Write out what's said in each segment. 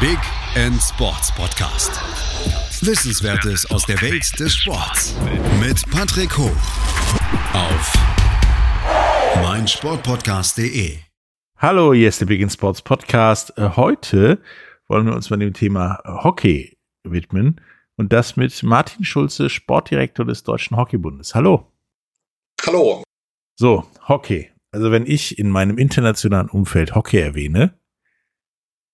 Big End Sports Podcast. Wissenswertes aus der Welt des Sports mit Patrick Hoch auf meinsportpodcast.de. Hallo, hier ist der Big End Sports Podcast. Äh, heute wollen wir uns mal dem Thema Hockey widmen und das mit Martin Schulze, Sportdirektor des Deutschen Hockeybundes. Hallo. Hallo. So, Hockey. Also wenn ich in meinem internationalen Umfeld Hockey erwähne,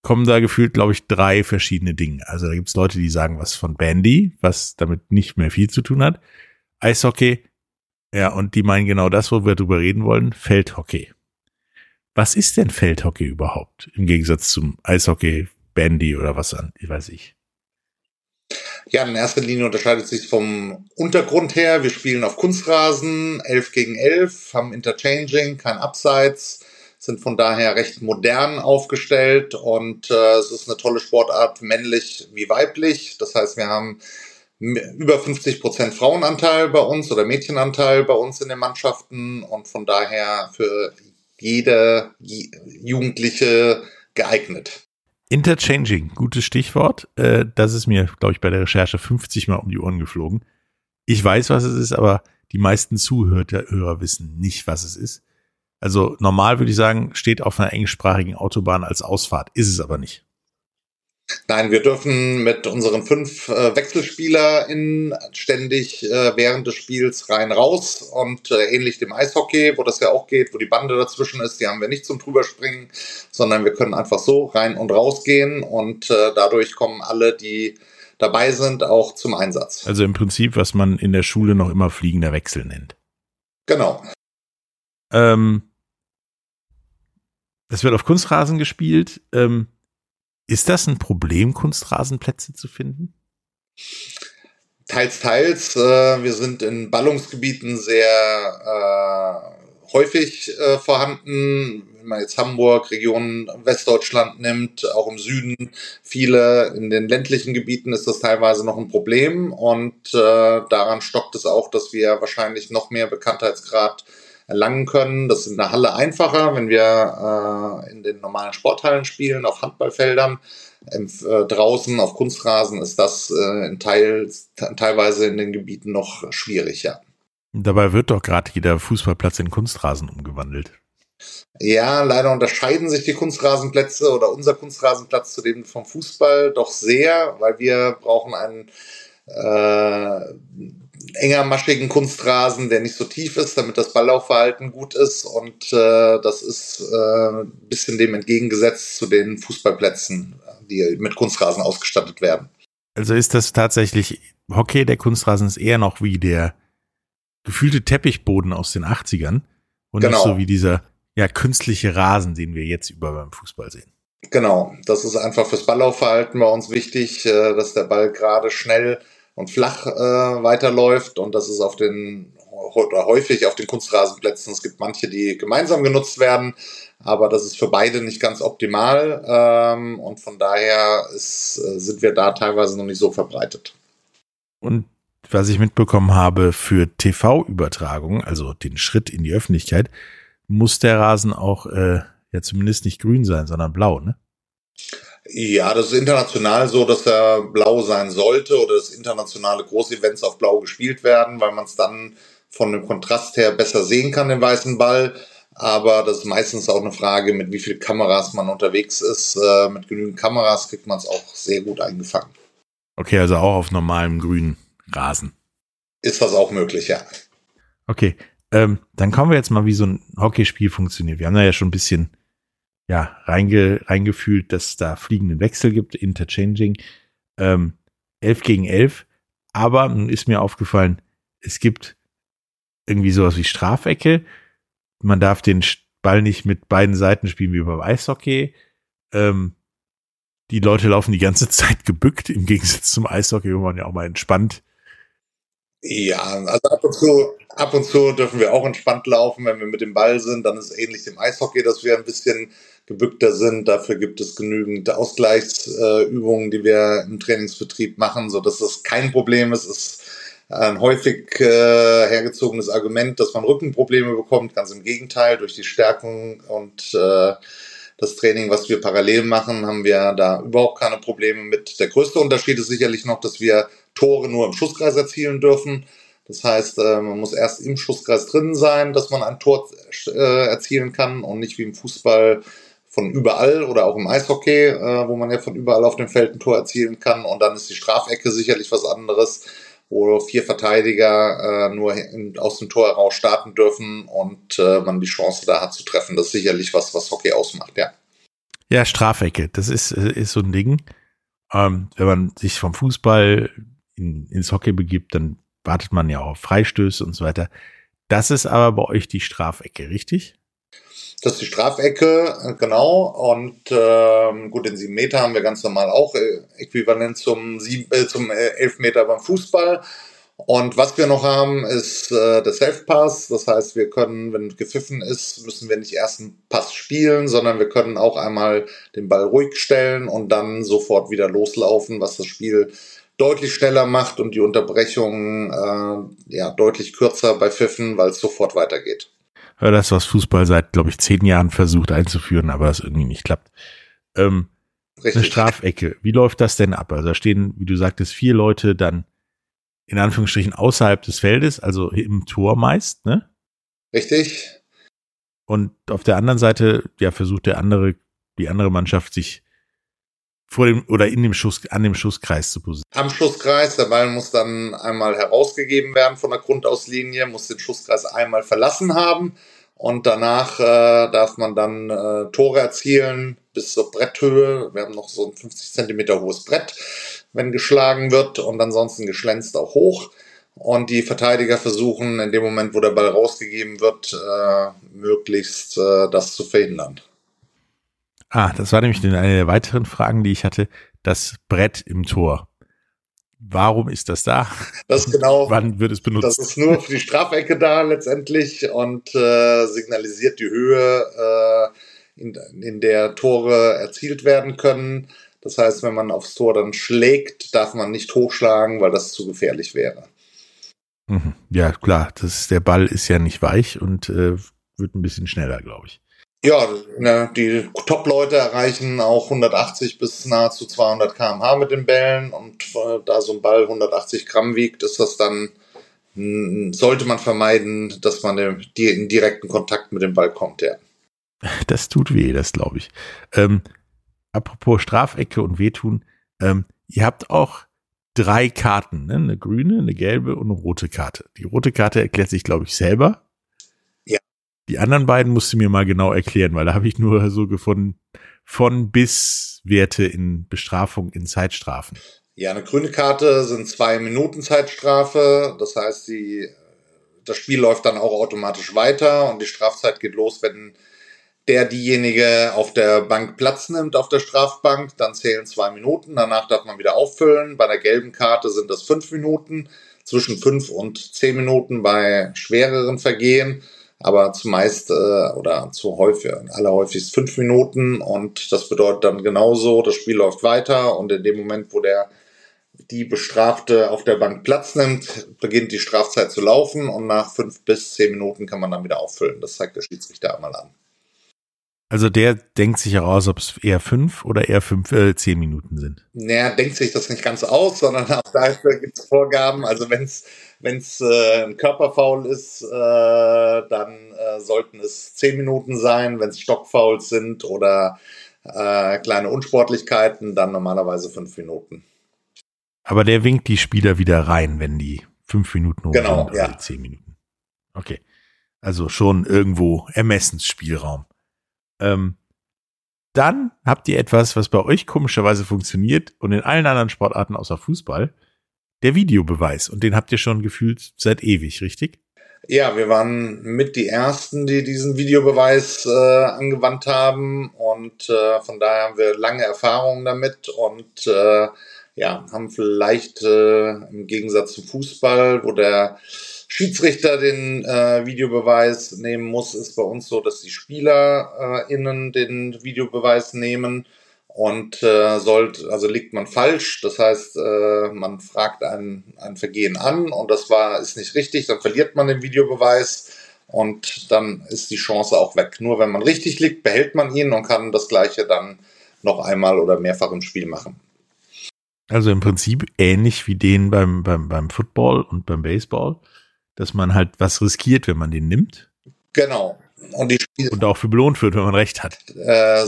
kommen da gefühlt, glaube ich, drei verschiedene Dinge. Also da gibt es Leute, die sagen was von Bandy, was damit nicht mehr viel zu tun hat. Eishockey, ja, und die meinen genau das, wo wir drüber reden wollen, Feldhockey. Was ist denn Feldhockey überhaupt? Im Gegensatz zum Eishockey, Bandy oder was an, weiß ich. Ja, in erster Linie unterscheidet sich vom Untergrund her. Wir spielen auf Kunstrasen, 11 gegen 11, haben Interchanging, kein Abseits, sind von daher recht modern aufgestellt und äh, es ist eine tolle Sportart, männlich wie weiblich. Das heißt, wir haben über 50 Prozent Frauenanteil bei uns oder Mädchenanteil bei uns in den Mannschaften und von daher für jede Jugendliche geeignet. Interchanging, gutes Stichwort. Äh, das ist mir, glaube ich, bei der Recherche 50 Mal um die Ohren geflogen. Ich weiß, was es ist, aber die meisten Zuhörer wissen nicht, was es ist. Also normal würde ich sagen, steht auf einer englischsprachigen Autobahn als Ausfahrt, ist es aber nicht. Nein, wir dürfen mit unseren fünf äh, WechselspielerInnen ständig äh, während des Spiels rein raus und äh, ähnlich dem Eishockey, wo das ja auch geht, wo die Bande dazwischen ist, die haben wir nicht zum drüberspringen, sondern wir können einfach so rein und raus gehen und äh, dadurch kommen alle, die dabei sind, auch zum Einsatz. Also im Prinzip, was man in der Schule noch immer fliegender Wechsel nennt. Genau. Ähm, es wird auf Kunstrasen gespielt. Ähm, ist das ein Problem, Kunstrasenplätze zu finden? Teils, teils. Äh, wir sind in Ballungsgebieten sehr äh, häufig äh, vorhanden. Wenn man jetzt Hamburg, Region Westdeutschland nimmt, auch im Süden, viele in den ländlichen Gebieten ist das teilweise noch ein Problem. Und äh, daran stockt es auch, dass wir wahrscheinlich noch mehr Bekanntheitsgrad erlangen können. Das ist in der Halle einfacher, wenn wir äh, in den normalen Sporthallen spielen, auf Handballfeldern. Ähm, äh, draußen auf Kunstrasen ist das äh, in Teil, teilweise in den Gebieten noch schwierig, ja. Dabei wird doch gerade jeder Fußballplatz in Kunstrasen umgewandelt. Ja, leider unterscheiden sich die Kunstrasenplätze oder unser Kunstrasenplatz zu dem vom Fußball doch sehr, weil wir brauchen einen äh, engermaschigen Kunstrasen, der nicht so tief ist, damit das Balllaufverhalten gut ist. Und äh, das ist äh, ein bisschen dem entgegengesetzt zu den Fußballplätzen, die mit Kunstrasen ausgestattet werden. Also ist das tatsächlich Hockey, der Kunstrasen ist eher noch wie der gefühlte Teppichboden aus den 80ern und genau. nicht so wie dieser ja künstliche Rasen, den wir jetzt über beim Fußball sehen. Genau, das ist einfach fürs Balllaufverhalten bei uns wichtig, äh, dass der Ball gerade schnell und flach äh, weiterläuft. Und das ist auf den oder häufig auf den Kunstrasenplätzen. Es gibt manche, die gemeinsam genutzt werden, aber das ist für beide nicht ganz optimal. Ähm, und von daher ist, äh, sind wir da teilweise noch nicht so verbreitet. Und was ich mitbekommen habe für TV-Übertragung, also den Schritt in die Öffentlichkeit, muss der Rasen auch äh, ja zumindest nicht grün sein, sondern blau, ne? Ja, das ist international so, dass er blau sein sollte oder dass internationale Großevents auf blau gespielt werden, weil man es dann von dem Kontrast her besser sehen kann, den weißen Ball. Aber das ist meistens auch eine Frage, mit wie viel Kameras man unterwegs ist. Äh, mit genügend Kameras kriegt man es auch sehr gut eingefangen. Okay, also auch auf normalem grünen Rasen. Ist das auch möglich, ja. Okay, ähm, dann kommen wir jetzt mal, wie so ein Hockeyspiel funktioniert. Wir haben da ja schon ein bisschen ja, reinge, reingefühlt, dass da fliegenden Wechsel gibt, Interchanging. Ähm, 11 gegen 11. Aber nun ist mir aufgefallen, es gibt irgendwie sowas wie Strafecke. Man darf den Ball nicht mit beiden Seiten spielen wie beim Eishockey. Ähm, die Leute laufen die ganze Zeit gebückt, im Gegensatz zum Eishockey, wo man ja auch mal entspannt. Ja, also ab und zu, ab und zu dürfen wir auch entspannt laufen, wenn wir mit dem Ball sind. Dann ist es ähnlich dem Eishockey, dass wir ein bisschen gebückter sind. Dafür gibt es genügend Ausgleichsübungen, die wir im Trainingsbetrieb machen, so dass das kein Problem ist. Es ist ein häufig äh, hergezogenes Argument, dass man Rückenprobleme bekommt. Ganz im Gegenteil, durch die Stärkung und äh, das Training, was wir parallel machen, haben wir da überhaupt keine Probleme mit. Der größte Unterschied ist sicherlich noch, dass wir Tore nur im Schusskreis erzielen dürfen. Das heißt, äh, man muss erst im Schusskreis drin sein, dass man ein Tor äh, erzielen kann und nicht wie im Fußball von überall oder auch im Eishockey, äh, wo man ja von überall auf dem Feld ein Tor erzielen kann. Und dann ist die Strafecke sicherlich was anderes, wo vier Verteidiger nur aus dem Tor heraus starten dürfen und man die Chance da hat zu treffen. Das ist sicherlich was, was Hockey ausmacht, ja. Ja, Strafecke, das ist, ist so ein Ding. Ähm, wenn man sich vom Fußball in, ins Hockey begibt, dann wartet man ja auf Freistöße und so weiter. Das ist aber bei euch die Strafecke, richtig? Das ist die Strafecke, äh, genau. Und ähm, gut, den 7 Meter haben wir ganz normal auch äh, äquivalent zum, äh, zum äh, 11 Meter beim Fußball. Und was wir noch haben, ist äh, der Self-Pass. Das heißt, wir können, wenn gepfiffen ist, müssen wir nicht erst einen Pass spielen, sondern wir können auch einmal den Ball ruhig stellen und dann sofort wieder loslaufen, was das Spiel deutlich schneller macht und die Unterbrechungen äh, ja deutlich kürzer bei Pfiffen, weil es sofort weitergeht. Das, was Fußball seit, glaube ich, zehn Jahren versucht einzuführen, aber es irgendwie nicht klappt. Ähm. Eine Strafecke. Wie läuft das denn ab? Also da stehen, wie du sagtest, vier Leute dann in Anführungsstrichen außerhalb des Feldes, also im Tor meist, ne? Richtig. Und auf der anderen Seite, ja, versucht der andere, die andere Mannschaft sich vor dem oder in dem Schuss, an dem Schusskreis zu positionieren. Am Schusskreis, der Ball muss dann einmal herausgegeben werden von der Grundauslinie, muss den Schusskreis einmal verlassen haben und danach äh, darf man dann äh, Tore erzielen bis zur Bretthöhe. Wir haben noch so ein 50 Zentimeter hohes Brett, wenn geschlagen wird und ansonsten geschlänzt auch hoch. Und die Verteidiger versuchen in dem Moment, wo der Ball rausgegeben wird, äh, möglichst äh, das zu verhindern. Ah, das war nämlich eine der weiteren Fragen, die ich hatte. Das Brett im Tor. Warum ist das da? Das genau. Wann wird es benutzt? Das ist nur für die Strafecke da letztendlich und äh, signalisiert die Höhe, äh, in, in der Tore erzielt werden können. Das heißt, wenn man aufs Tor dann schlägt, darf man nicht hochschlagen, weil das zu gefährlich wäre. Mhm. Ja, klar. Das, der Ball ist ja nicht weich und äh, wird ein bisschen schneller, glaube ich. Ja, ne, die Top-Leute erreichen auch 180 bis nahezu 200 km/h mit den Bällen und äh, da so ein Ball 180 Gramm wiegt, ist das dann, sollte man vermeiden, dass man in direkten Kontakt mit dem Ball kommt, ja. Das tut weh, das glaube ich. Ähm, apropos Strafecke und wehtun, ähm, ihr habt auch drei Karten, ne? eine grüne, eine gelbe und eine rote Karte. Die rote Karte erklärt sich, glaube ich, selber. Die anderen beiden musst du mir mal genau erklären, weil da habe ich nur so gefunden, von bis Werte in Bestrafung in Zeitstrafen. Ja, eine grüne Karte sind zwei Minuten Zeitstrafe. Das heißt, die, das Spiel läuft dann auch automatisch weiter und die Strafzeit geht los, wenn der diejenige auf der Bank Platz nimmt auf der Strafbank, dann zählen zwei Minuten, danach darf man wieder auffüllen. Bei der gelben Karte sind das fünf Minuten, zwischen fünf und zehn Minuten bei schwereren Vergehen aber zumeist äh, oder zu häufig, allerhäufigst fünf Minuten und das bedeutet dann genauso, das Spiel läuft weiter und in dem Moment, wo der die Bestrafte auf der Bank Platz nimmt, beginnt die Strafzeit zu laufen und nach fünf bis zehn Minuten kann man dann wieder auffüllen. Das zeigt der Schiedsrichter einmal an. Also der denkt sich heraus, ob es eher fünf oder eher fünf, äh, zehn Minuten sind. Naja, denkt sich das nicht ganz aus, sondern auch dafür gibt es Vorgaben. Also wenn es wenn es äh, ein Körperfoul ist, äh, dann äh, sollten es zehn Minuten sein. Wenn es Stockfouls sind oder äh, kleine Unsportlichkeiten, dann normalerweise fünf Minuten. Aber der winkt die Spieler wieder rein, wenn die fünf Minuten hoch genau, sind ja. zehn Minuten. Okay. Also schon irgendwo Ermessensspielraum. Ähm, dann habt ihr etwas, was bei euch komischerweise funktioniert und in allen anderen Sportarten außer Fußball, der Videobeweis. Und den habt ihr schon gefühlt seit ewig, richtig? Ja, wir waren mit die Ersten, die diesen Videobeweis äh, angewandt haben und äh, von daher haben wir lange Erfahrungen damit und äh, ja, haben vielleicht äh, im Gegensatz zum Fußball, wo der Schiedsrichter den äh, Videobeweis nehmen muss, ist bei uns so, dass die SpielerInnen äh, den Videobeweis nehmen und äh, sollte, also liegt man falsch, das heißt, äh, man fragt ein, ein Vergehen an und das war ist nicht richtig, dann verliert man den Videobeweis und dann ist die Chance auch weg. Nur wenn man richtig liegt, behält man ihn und kann das gleiche dann noch einmal oder mehrfach im Spiel machen. Also im Prinzip ähnlich wie den beim, beim, beim Football und beim Baseball, dass man halt was riskiert, wenn man den nimmt. Genau. Und, die Spiel und auch für belohnt wird, wenn man recht hat. Äh,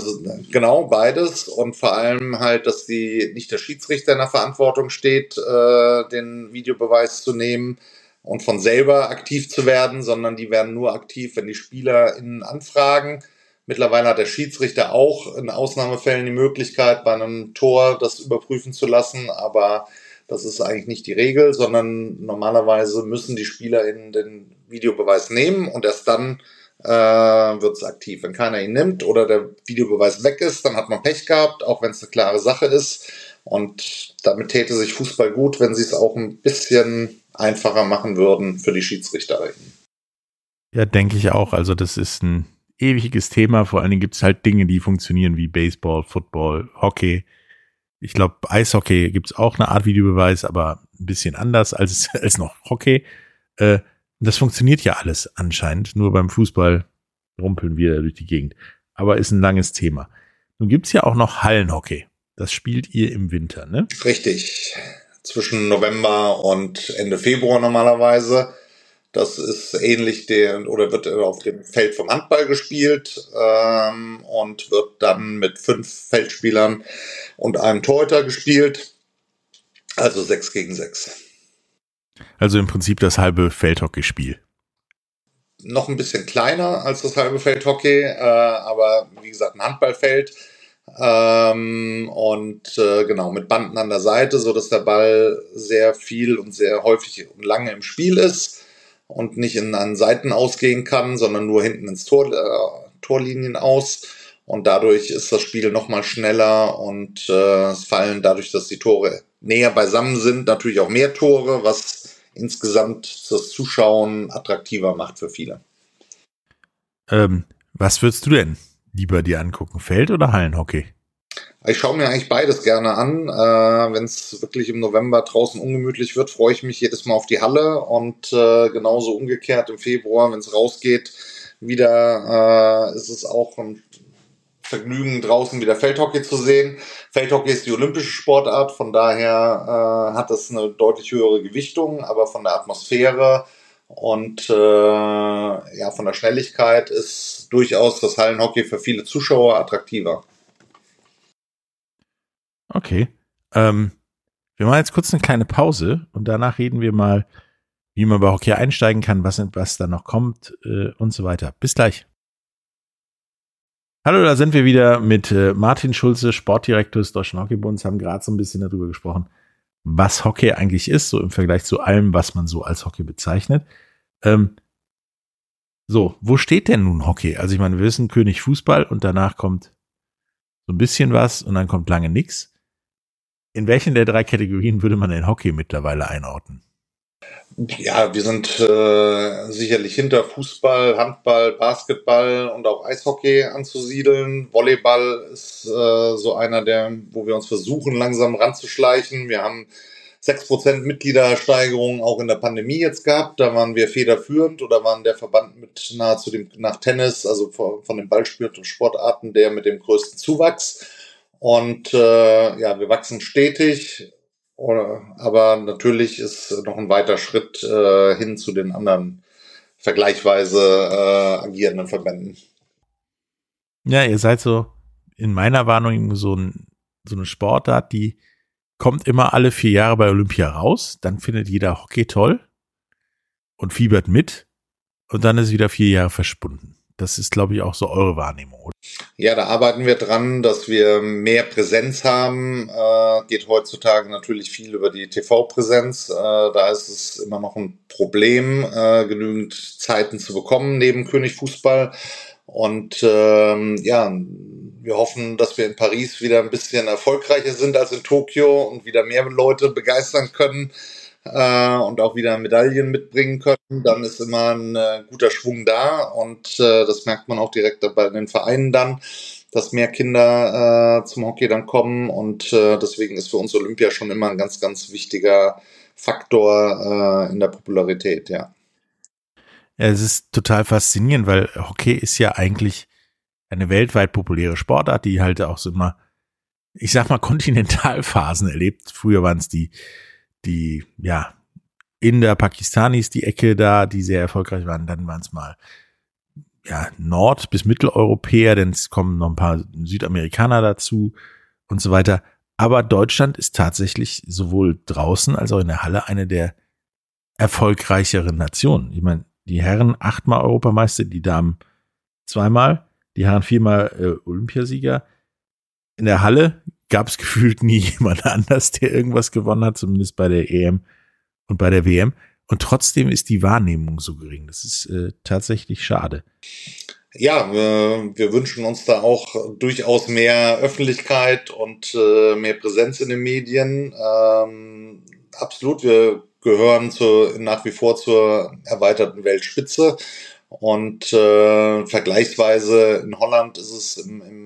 genau, beides. Und vor allem halt, dass die nicht der Schiedsrichter in der Verantwortung steht, äh, den Videobeweis zu nehmen und von selber aktiv zu werden, sondern die werden nur aktiv, wenn die SpielerInnen anfragen. Mittlerweile hat der Schiedsrichter auch in Ausnahmefällen die Möglichkeit, bei einem Tor das überprüfen zu lassen, aber das ist eigentlich nicht die Regel, sondern normalerweise müssen die SpielerInnen den Videobeweis nehmen und erst dann äh, wird es aktiv. Wenn keiner ihn nimmt oder der Videobeweis weg ist, dann hat man Pech gehabt, auch wenn es eine klare Sache ist. Und damit täte sich Fußball gut, wenn sie es auch ein bisschen einfacher machen würden für die Schiedsrichterinnen. Ja, denke ich auch. Also das ist ein ewiges Thema. Vor allen Dingen gibt es halt Dinge, die funktionieren wie Baseball, Football, Hockey. Ich glaube, Eishockey gibt es auch eine Art Videobeweis, aber ein bisschen anders als, als noch Hockey. Äh, das funktioniert ja alles anscheinend. Nur beim Fußball rumpeln wir durch die Gegend. Aber ist ein langes Thema. Nun gibt's ja auch noch Hallenhockey. Das spielt ihr im Winter, ne? Richtig. Zwischen November und Ende Februar normalerweise. Das ist ähnlich der oder wird auf dem Feld vom Handball gespielt ähm, und wird dann mit fünf Feldspielern und einem Torhüter gespielt. Also sechs gegen sechs. Also im Prinzip das halbe Feldhockeyspiel. Noch ein bisschen kleiner als das halbe Feldhockey, äh, aber wie gesagt ein Handballfeld. Ähm, und äh, genau mit Banden an der Seite, so dass der Ball sehr viel und sehr häufig und lange im Spiel ist und nicht in an Seiten ausgehen kann, sondern nur hinten ins Tor, äh, Torlinien aus. Und dadurch ist das Spiel nochmal schneller und äh, es fallen dadurch, dass die Tore näher beisammen sind, natürlich auch mehr Tore, was insgesamt das Zuschauen attraktiver macht für viele. Ähm, was würdest du denn lieber dir angucken, Feld- oder Hallenhockey? Ich schaue mir eigentlich beides gerne an. Äh, Wenn es wirklich im November draußen ungemütlich wird, freue ich mich jedes Mal auf die Halle und äh, genauso umgekehrt im Februar, wenn es rausgeht, wieder äh, ist es auch ein Vergnügen, draußen wieder Feldhockey zu sehen. Feldhockey ist die olympische Sportart, von daher äh, hat das eine deutlich höhere Gewichtung, aber von der Atmosphäre und äh, ja, von der Schnelligkeit ist durchaus das Hallenhockey für viele Zuschauer attraktiver. Okay. Ähm, wir machen jetzt kurz eine kleine Pause und danach reden wir mal, wie man bei Hockey einsteigen kann, was, was da noch kommt äh, und so weiter. Bis gleich. Hallo, da sind wir wieder mit äh, Martin Schulze, Sportdirektor des Deutschen Hockeybunds, haben gerade so ein bisschen darüber gesprochen, was Hockey eigentlich ist, so im Vergleich zu allem, was man so als Hockey bezeichnet. Ähm, so, wo steht denn nun Hockey? Also ich meine, wir wissen König Fußball und danach kommt so ein bisschen was und dann kommt lange nichts. In welchen der drei Kategorien würde man den Hockey mittlerweile einordnen? Ja, wir sind äh, sicherlich hinter Fußball, Handball, Basketball und auch Eishockey anzusiedeln. Volleyball ist äh, so einer der, wo wir uns versuchen, langsam ranzuschleichen. Wir haben 6% Mitgliedersteigerung auch in der Pandemie jetzt gehabt. Da waren wir federführend oder waren der Verband mit nahezu dem, nach Tennis, also von, von den Ballsportarten, der mit dem größten Zuwachs. Und äh, ja, wir wachsen stetig aber natürlich ist noch ein weiter Schritt äh, hin zu den anderen vergleichsweise äh, agierenden Verbänden. Ja, ihr seid so in meiner Warnung so, ein, so eine Sportart, die kommt immer alle vier Jahre bei Olympia raus, dann findet jeder Hockey toll und fiebert mit und dann ist wieder vier Jahre verschwunden. Das ist, glaube ich, auch so eure Wahrnehmung. Oder? Ja, da arbeiten wir dran, dass wir mehr Präsenz haben. Äh, geht heutzutage natürlich viel über die TV-Präsenz. Äh, da ist es immer noch ein Problem, äh, genügend Zeiten zu bekommen neben König Fußball. Und ähm, ja, wir hoffen, dass wir in Paris wieder ein bisschen erfolgreicher sind als in Tokio und wieder mehr Leute begeistern können äh, und auch wieder Medaillen mitbringen können, dann ist immer ein äh, guter Schwung da und äh, das merkt man auch direkt bei den Vereinen dann, dass mehr Kinder äh, zum Hockey dann kommen und äh, deswegen ist für uns Olympia schon immer ein ganz, ganz wichtiger Faktor äh, in der Popularität, ja. Ja, es ist total faszinierend, weil Hockey ist ja eigentlich eine weltweit populäre Sportart, die halt auch so immer, ich sag mal, Kontinentalphasen erlebt. Früher waren es die, die, ja, Inder, Pakistanis, die Ecke da, die sehr erfolgreich waren. Dann waren es mal ja, Nord- bis Mitteleuropäer, denn es kommen noch ein paar Südamerikaner dazu und so weiter. Aber Deutschland ist tatsächlich sowohl draußen als auch in der Halle eine der erfolgreicheren Nationen. Ich meine, die Herren achtmal Europameister, die Damen zweimal, die Herren viermal äh, Olympiasieger. In der Halle gab es gefühlt nie jemand anders, der irgendwas gewonnen hat, zumindest bei der EM und bei der WM. Und trotzdem ist die Wahrnehmung so gering. Das ist äh, tatsächlich schade. Ja, äh, wir wünschen uns da auch durchaus mehr Öffentlichkeit und äh, mehr Präsenz in den Medien. Ähm, absolut, wir gehören zu, nach wie vor zur erweiterten Weltspitze. Und äh, vergleichsweise in Holland ist es im, im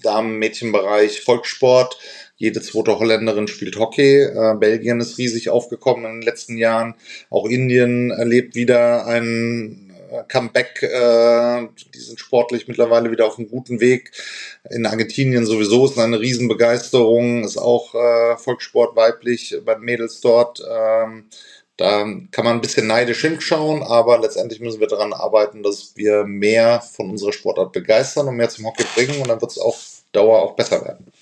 Damen-Mädchenbereich Volkssport jede zweite Holländerin spielt Hockey. Äh, Belgien ist riesig aufgekommen in den letzten Jahren. Auch Indien erlebt wieder ein äh, Comeback. Äh, die sind sportlich mittlerweile wieder auf einem guten Weg. In Argentinien sowieso ist eine Riesenbegeisterung. Ist auch äh, Volkssport weiblich bei Mädels dort. Ähm, da kann man ein bisschen neidisch hinschauen, aber letztendlich müssen wir daran arbeiten, dass wir mehr von unserer Sportart begeistern und mehr zum Hockey bringen und dann wird es auf Dauer auch besser werden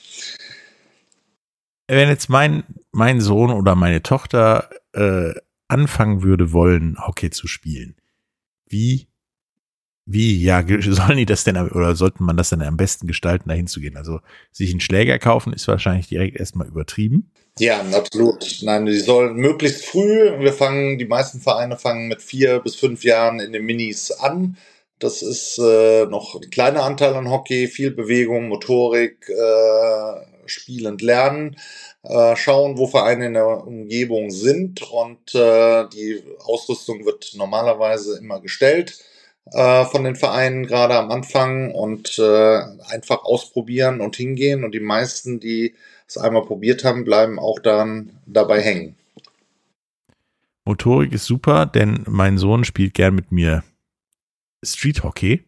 wenn jetzt mein, mein Sohn oder meine Tochter äh, anfangen würde wollen, Hockey zu spielen, wie, wie, ja, sollen die das denn, oder sollte man das denn am besten gestalten, da hinzugehen? Also, sich einen Schläger kaufen ist wahrscheinlich direkt erstmal übertrieben. Ja, absolut. Nein, die sollen möglichst früh, wir fangen, die meisten Vereine fangen mit vier bis fünf Jahren in den Minis an. Das ist äh, noch ein kleiner Anteil an Hockey, viel Bewegung, Motorik, äh, spielend lernen, äh, schauen, wo Vereine in der Umgebung sind und äh, die Ausrüstung wird normalerweise immer gestellt äh, von den Vereinen gerade am Anfang und äh, einfach ausprobieren und hingehen und die meisten, die es einmal probiert haben, bleiben auch dann dabei hängen. Motorik ist super, denn mein Sohn spielt gern mit mir Street Hockey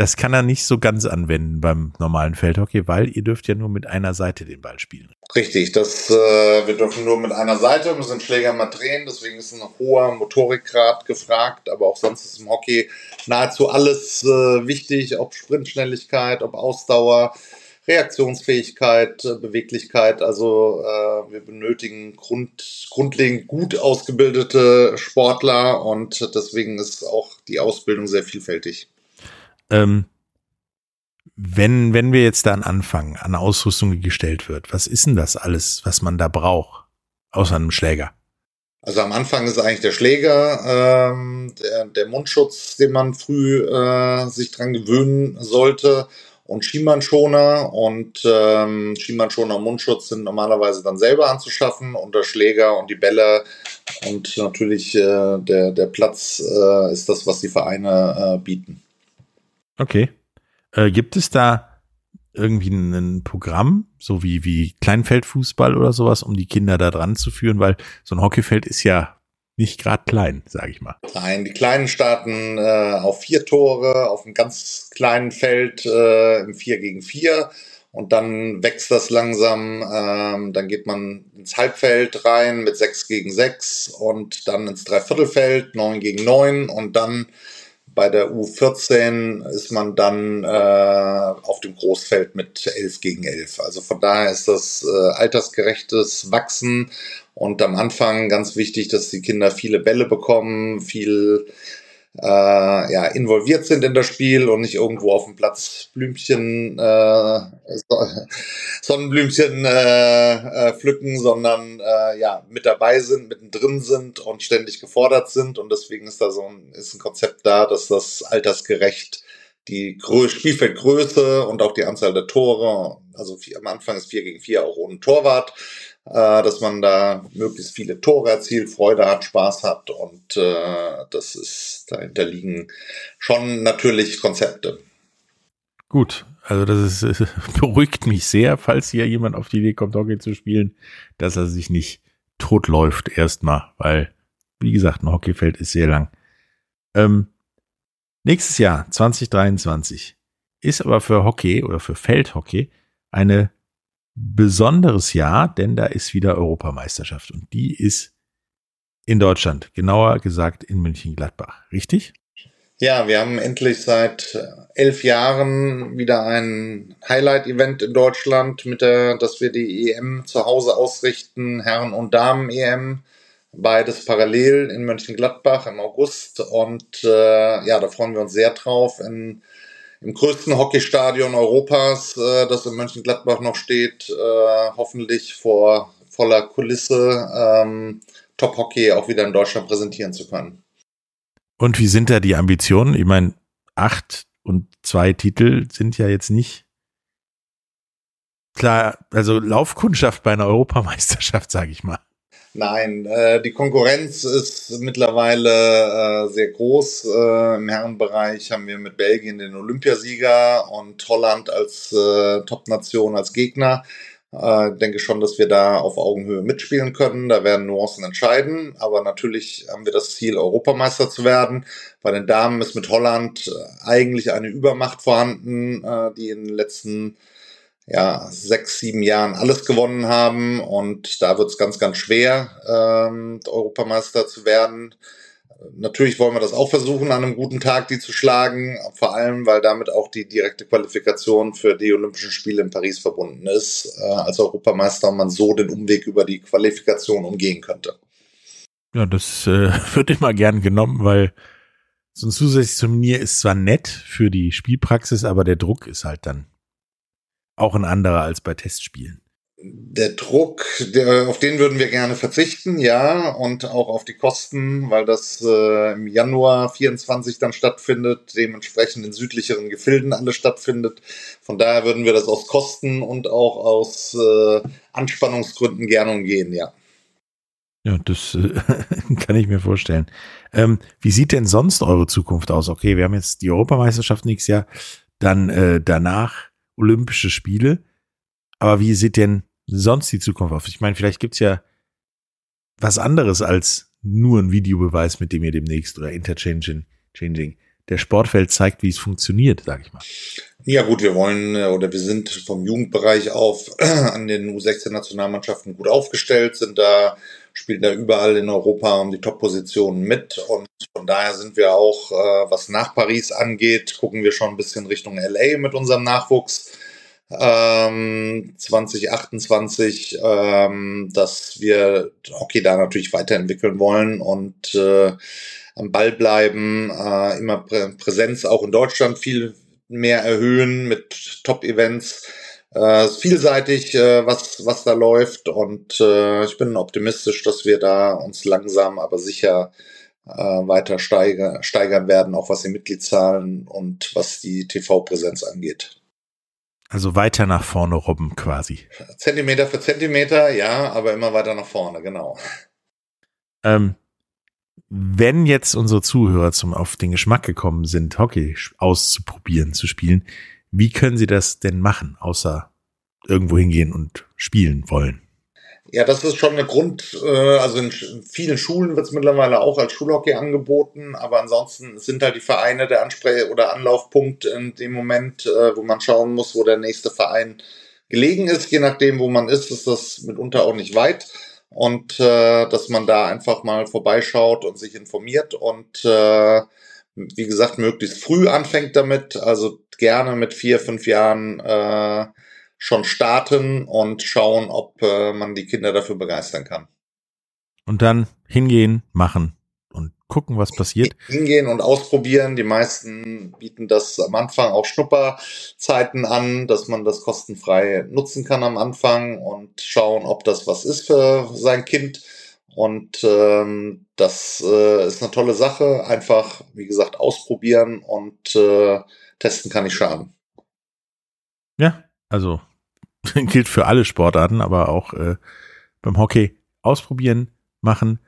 das kann er nicht so ganz anwenden beim normalen Feldhockey, weil ihr dürft ja nur mit einer Seite den Ball spielen. Richtig, das, äh, wir dürfen nur mit einer Seite, müssen den Schläger mal drehen, deswegen ist ein hoher Motorikgrad gefragt, aber auch sonst ist im Hockey nahezu alles äh, wichtig, ob Sprintschnelligkeit, ob Ausdauer, Reaktionsfähigkeit, äh, Beweglichkeit. Also äh, wir benötigen grund, grundlegend gut ausgebildete Sportler und deswegen ist auch die Ausbildung sehr vielfältig. Ähm, wenn, wenn wir jetzt dann anfangen, an Ausrüstung gestellt wird, was ist denn das alles, was man da braucht, außer einem Schläger? Also am Anfang ist eigentlich der Schläger, ähm, der, der Mundschutz, den man früh äh, sich dran gewöhnen sollte und Schienbeinschoner und ähm, Schienbeinschoner und Mundschutz sind normalerweise dann selber anzuschaffen und der Schläger und die Bälle und natürlich äh, der, der Platz äh, ist das, was die Vereine äh, bieten. Okay. Äh, gibt es da irgendwie ein Programm, so wie, wie Kleinfeldfußball oder sowas, um die Kinder da dran zu führen? Weil so ein Hockeyfeld ist ja nicht gerade klein, sage ich mal. Nein, die Kleinen starten äh, auf vier Tore, auf einem ganz kleinen Feld äh, im 4 gegen 4 und dann wächst das langsam, ähm, dann geht man ins Halbfeld rein mit 6 gegen 6 und dann ins Dreiviertelfeld, 9 gegen 9 und dann bei der U14 ist man dann äh, auf dem Großfeld mit 11 gegen 11. Also von daher ist das äh, altersgerechtes Wachsen und am Anfang ganz wichtig, dass die Kinder viele Bälle bekommen, viel äh, ja, involviert sind in das Spiel und nicht irgendwo auf dem Platz Blümchen, äh, Sonnenblümchen äh, äh, pflücken, sondern äh, ja, mit dabei sind, mittendrin sind und ständig gefordert sind. Und deswegen ist da so ein, ist ein Konzept da, dass das altersgerecht die Grö Spielfeldgröße und auch die Anzahl der Tore, also vier, am Anfang ist 4 gegen 4 auch ohne Torwart, äh, dass man da möglichst viele Tore erzielt, Freude hat, Spaß hat und äh, das ist, dahinter liegen schon natürlich Konzepte. Gut, also das ist, beruhigt mich sehr, falls hier jemand auf die Idee kommt, Hockey zu spielen, dass er sich nicht totläuft erstmal, weil, wie gesagt, ein Hockeyfeld ist sehr lang. Ähm, nächstes Jahr, 2023, ist aber für Hockey oder für Feldhockey eine besonderes Jahr, denn da ist wieder Europameisterschaft und die ist in Deutschland, genauer gesagt in München-Gladbach, richtig? Ja, wir haben endlich seit elf Jahren wieder ein Highlight-Event in Deutschland, mit der, dass wir die EM zu Hause ausrichten, Herren- und Damen-EM, beides parallel in Mönchengladbach im August. Und äh, ja, da freuen wir uns sehr drauf. In, Im größten Hockeystadion Europas, äh, das in Mönchengladbach noch steht, äh, hoffentlich vor voller Kulisse ähm, Top-Hockey auch wieder in Deutschland präsentieren zu können. Und wie sind da die Ambitionen? Ich meine, acht und zwei Titel sind ja jetzt nicht klar, also Laufkundschaft bei einer Europameisterschaft, sage ich mal. Nein, äh, die Konkurrenz ist mittlerweile äh, sehr groß. Äh, Im Herrenbereich haben wir mit Belgien den Olympiasieger und Holland als äh, Top-Nation als Gegner. Äh, denke schon, dass wir da auf Augenhöhe mitspielen können. Da werden Nuancen entscheiden. Aber natürlich haben wir das Ziel, Europameister zu werden. Bei den Damen ist mit Holland äh, eigentlich eine Übermacht vorhanden, äh, die in den letzten ja, sechs, sieben Jahren alles gewonnen haben. Und da wird es ganz, ganz schwer, ähm, Europameister zu werden. Natürlich wollen wir das auch versuchen, an einem guten Tag die zu schlagen, vor allem, weil damit auch die direkte Qualifikation für die Olympischen Spiele in Paris verbunden ist, äh, als Europameister und man so den Umweg über die Qualifikation umgehen könnte. Ja, das äh, wird immer gern genommen, weil so ein zusätzliches Turnier ist zwar nett für die Spielpraxis, aber der Druck ist halt dann auch ein anderer als bei Testspielen der Druck, der, auf den würden wir gerne verzichten, ja, und auch auf die Kosten, weil das äh, im Januar 24 dann stattfindet, dementsprechend in südlicheren Gefilden alles stattfindet. Von daher würden wir das aus Kosten und auch aus äh, Anspannungsgründen gerne umgehen, ja. Ja, das äh, kann ich mir vorstellen. Ähm, wie sieht denn sonst eure Zukunft aus? Okay, wir haben jetzt die Europameisterschaft nächstes Jahr, dann äh, danach Olympische Spiele. Aber wie sieht denn sonst die Zukunft auf? Ich meine, vielleicht gibt's ja was anderes als nur ein Videobeweis, mit dem ihr demnächst oder Interchanging changing, der Sportfeld zeigt, wie es funktioniert, sag ich mal. Ja gut, wir wollen äh, oder wir sind vom Jugendbereich auf an den U16-Nationalmannschaften gut aufgestellt, sind da, spielen da überall in Europa um die Top-Positionen mit und von daher sind wir auch, äh, was nach Paris angeht, gucken wir schon ein bisschen Richtung LA mit unserem Nachwuchs ähm, 2028, ähm, dass wir Hockey da natürlich weiterentwickeln wollen und äh, am Ball bleiben, äh, immer Prä Präsenz auch in Deutschland viel mehr erhöhen mit Top-Events. Äh, vielseitig, äh, was, was da läuft und äh, ich bin optimistisch, dass wir da uns langsam, aber sicher äh, weiter steiger, steigern werden, auch was die Mitgliedszahlen und was die TV-Präsenz angeht. Also weiter nach vorne robben quasi. Zentimeter für Zentimeter, ja, aber immer weiter nach vorne, genau. Ähm, wenn jetzt unsere Zuhörer zum auf den Geschmack gekommen sind, Hockey auszuprobieren, zu spielen, wie können sie das denn machen, außer irgendwo hingehen und spielen wollen? Ja, das ist schon eine Grund, äh, also in vielen Schulen wird es mittlerweile auch als Schulhockey angeboten, aber ansonsten sind halt die Vereine der Ansprech- oder Anlaufpunkt in dem Moment, äh, wo man schauen muss, wo der nächste Verein gelegen ist. Je nachdem, wo man ist, ist das mitunter auch nicht weit. Und äh, dass man da einfach mal vorbeischaut und sich informiert und äh, wie gesagt, möglichst früh anfängt damit, also gerne mit vier, fünf Jahren äh, schon starten und schauen, ob äh, man die Kinder dafür begeistern kann. Und dann hingehen, machen und gucken, was passiert. Hingehen und ausprobieren. Die meisten bieten das am Anfang auch Schnupperzeiten an, dass man das kostenfrei nutzen kann am Anfang und schauen, ob das was ist für sein Kind. Und ähm, das äh, ist eine tolle Sache. Einfach, wie gesagt, ausprobieren und äh, testen kann nicht schaden. Ja, also gilt für alle Sportarten, aber auch äh, beim Hockey ausprobieren, machen.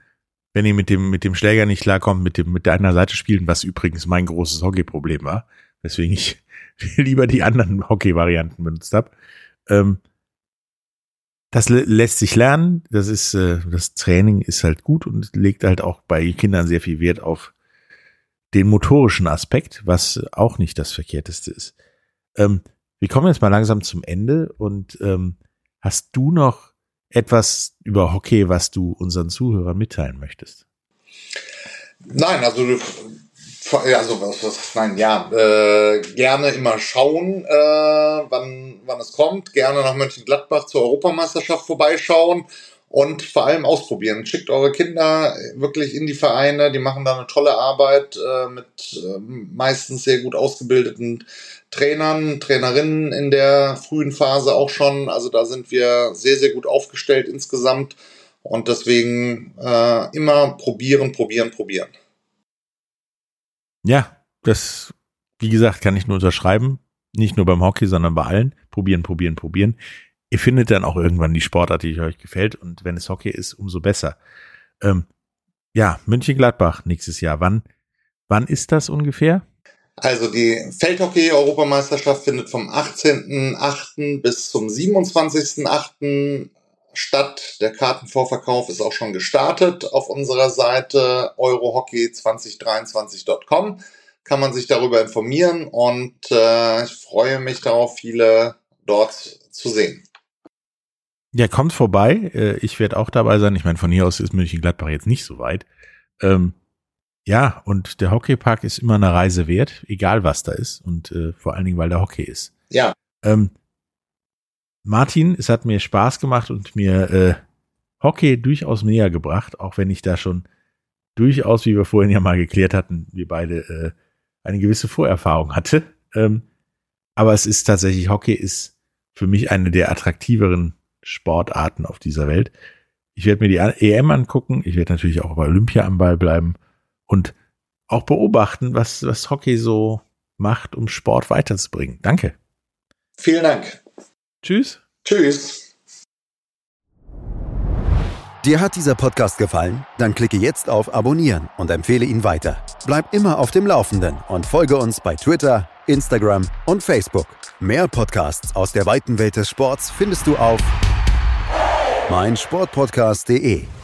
Wenn ihr mit dem, mit dem Schläger nicht klarkommt, mit dem, mit der einer Seite spielen, was übrigens mein großes Hockeyproblem war, weswegen ich lieber die anderen Hockey-Varianten benutzt habe. Ähm, das lässt sich lernen. Das ist, äh, das Training ist halt gut und legt halt auch bei Kindern sehr viel Wert auf den motorischen Aspekt, was auch nicht das Verkehrteste ist. Ähm, wir kommen jetzt mal langsam zum Ende und ähm, hast du noch etwas über Hockey, was du unseren Zuhörern mitteilen möchtest? Nein, also also was, was nein, ja, äh, gerne immer schauen, äh, wann, wann es kommt. Gerne nach Mönchengladbach zur Europameisterschaft vorbeischauen und vor allem ausprobieren. Schickt eure Kinder wirklich in die Vereine, die machen da eine tolle Arbeit äh, mit äh, meistens sehr gut ausgebildeten Trainern, Trainerinnen in der frühen Phase auch schon. Also da sind wir sehr, sehr gut aufgestellt insgesamt. Und deswegen äh, immer probieren, probieren, probieren. Ja, das, wie gesagt, kann ich nur unterschreiben. Nicht nur beim Hockey, sondern bei allen. Probieren, probieren, probieren. Ihr findet dann auch irgendwann die Sportart, die euch gefällt. Und wenn es Hockey ist, umso besser. Ähm, ja, München-Gladbach nächstes Jahr. Wann, wann ist das ungefähr? Also die Feldhockey-Europameisterschaft findet vom 18.8. bis zum 27.8. statt. Der Kartenvorverkauf ist auch schon gestartet auf unserer Seite eurohockey2023.com. Kann man sich darüber informieren und äh, ich freue mich darauf, viele dort zu sehen. Ja, kommt vorbei. Äh, ich werde auch dabei sein. Ich meine, von hier aus ist München-Gladbach jetzt nicht so weit. Ähm, ja, und der Hockeypark ist immer eine Reise wert, egal was da ist. Und äh, vor allen Dingen, weil der Hockey ist. Ja. Ähm, Martin, es hat mir Spaß gemacht und mir äh, Hockey durchaus näher gebracht, auch wenn ich da schon durchaus, wie wir vorhin ja mal geklärt hatten, wir beide äh, eine gewisse Vorerfahrung hatte. Ähm, aber es ist tatsächlich, Hockey ist für mich eine der attraktiveren Sportarten auf dieser Welt. Ich werde mir die EM angucken. Ich werde natürlich auch bei Olympia am Ball bleiben und auch beobachten, was, was Hockey so macht, um Sport weiterzubringen. Danke. Vielen Dank. Tschüss. Tschüss. Dir hat dieser Podcast gefallen? Dann klicke jetzt auf Abonnieren und empfehle ihn weiter. Bleib immer auf dem Laufenden und folge uns bei Twitter, Instagram und Facebook. Mehr Podcasts aus der weiten Welt des Sports findest du auf meinsportpodcast.de.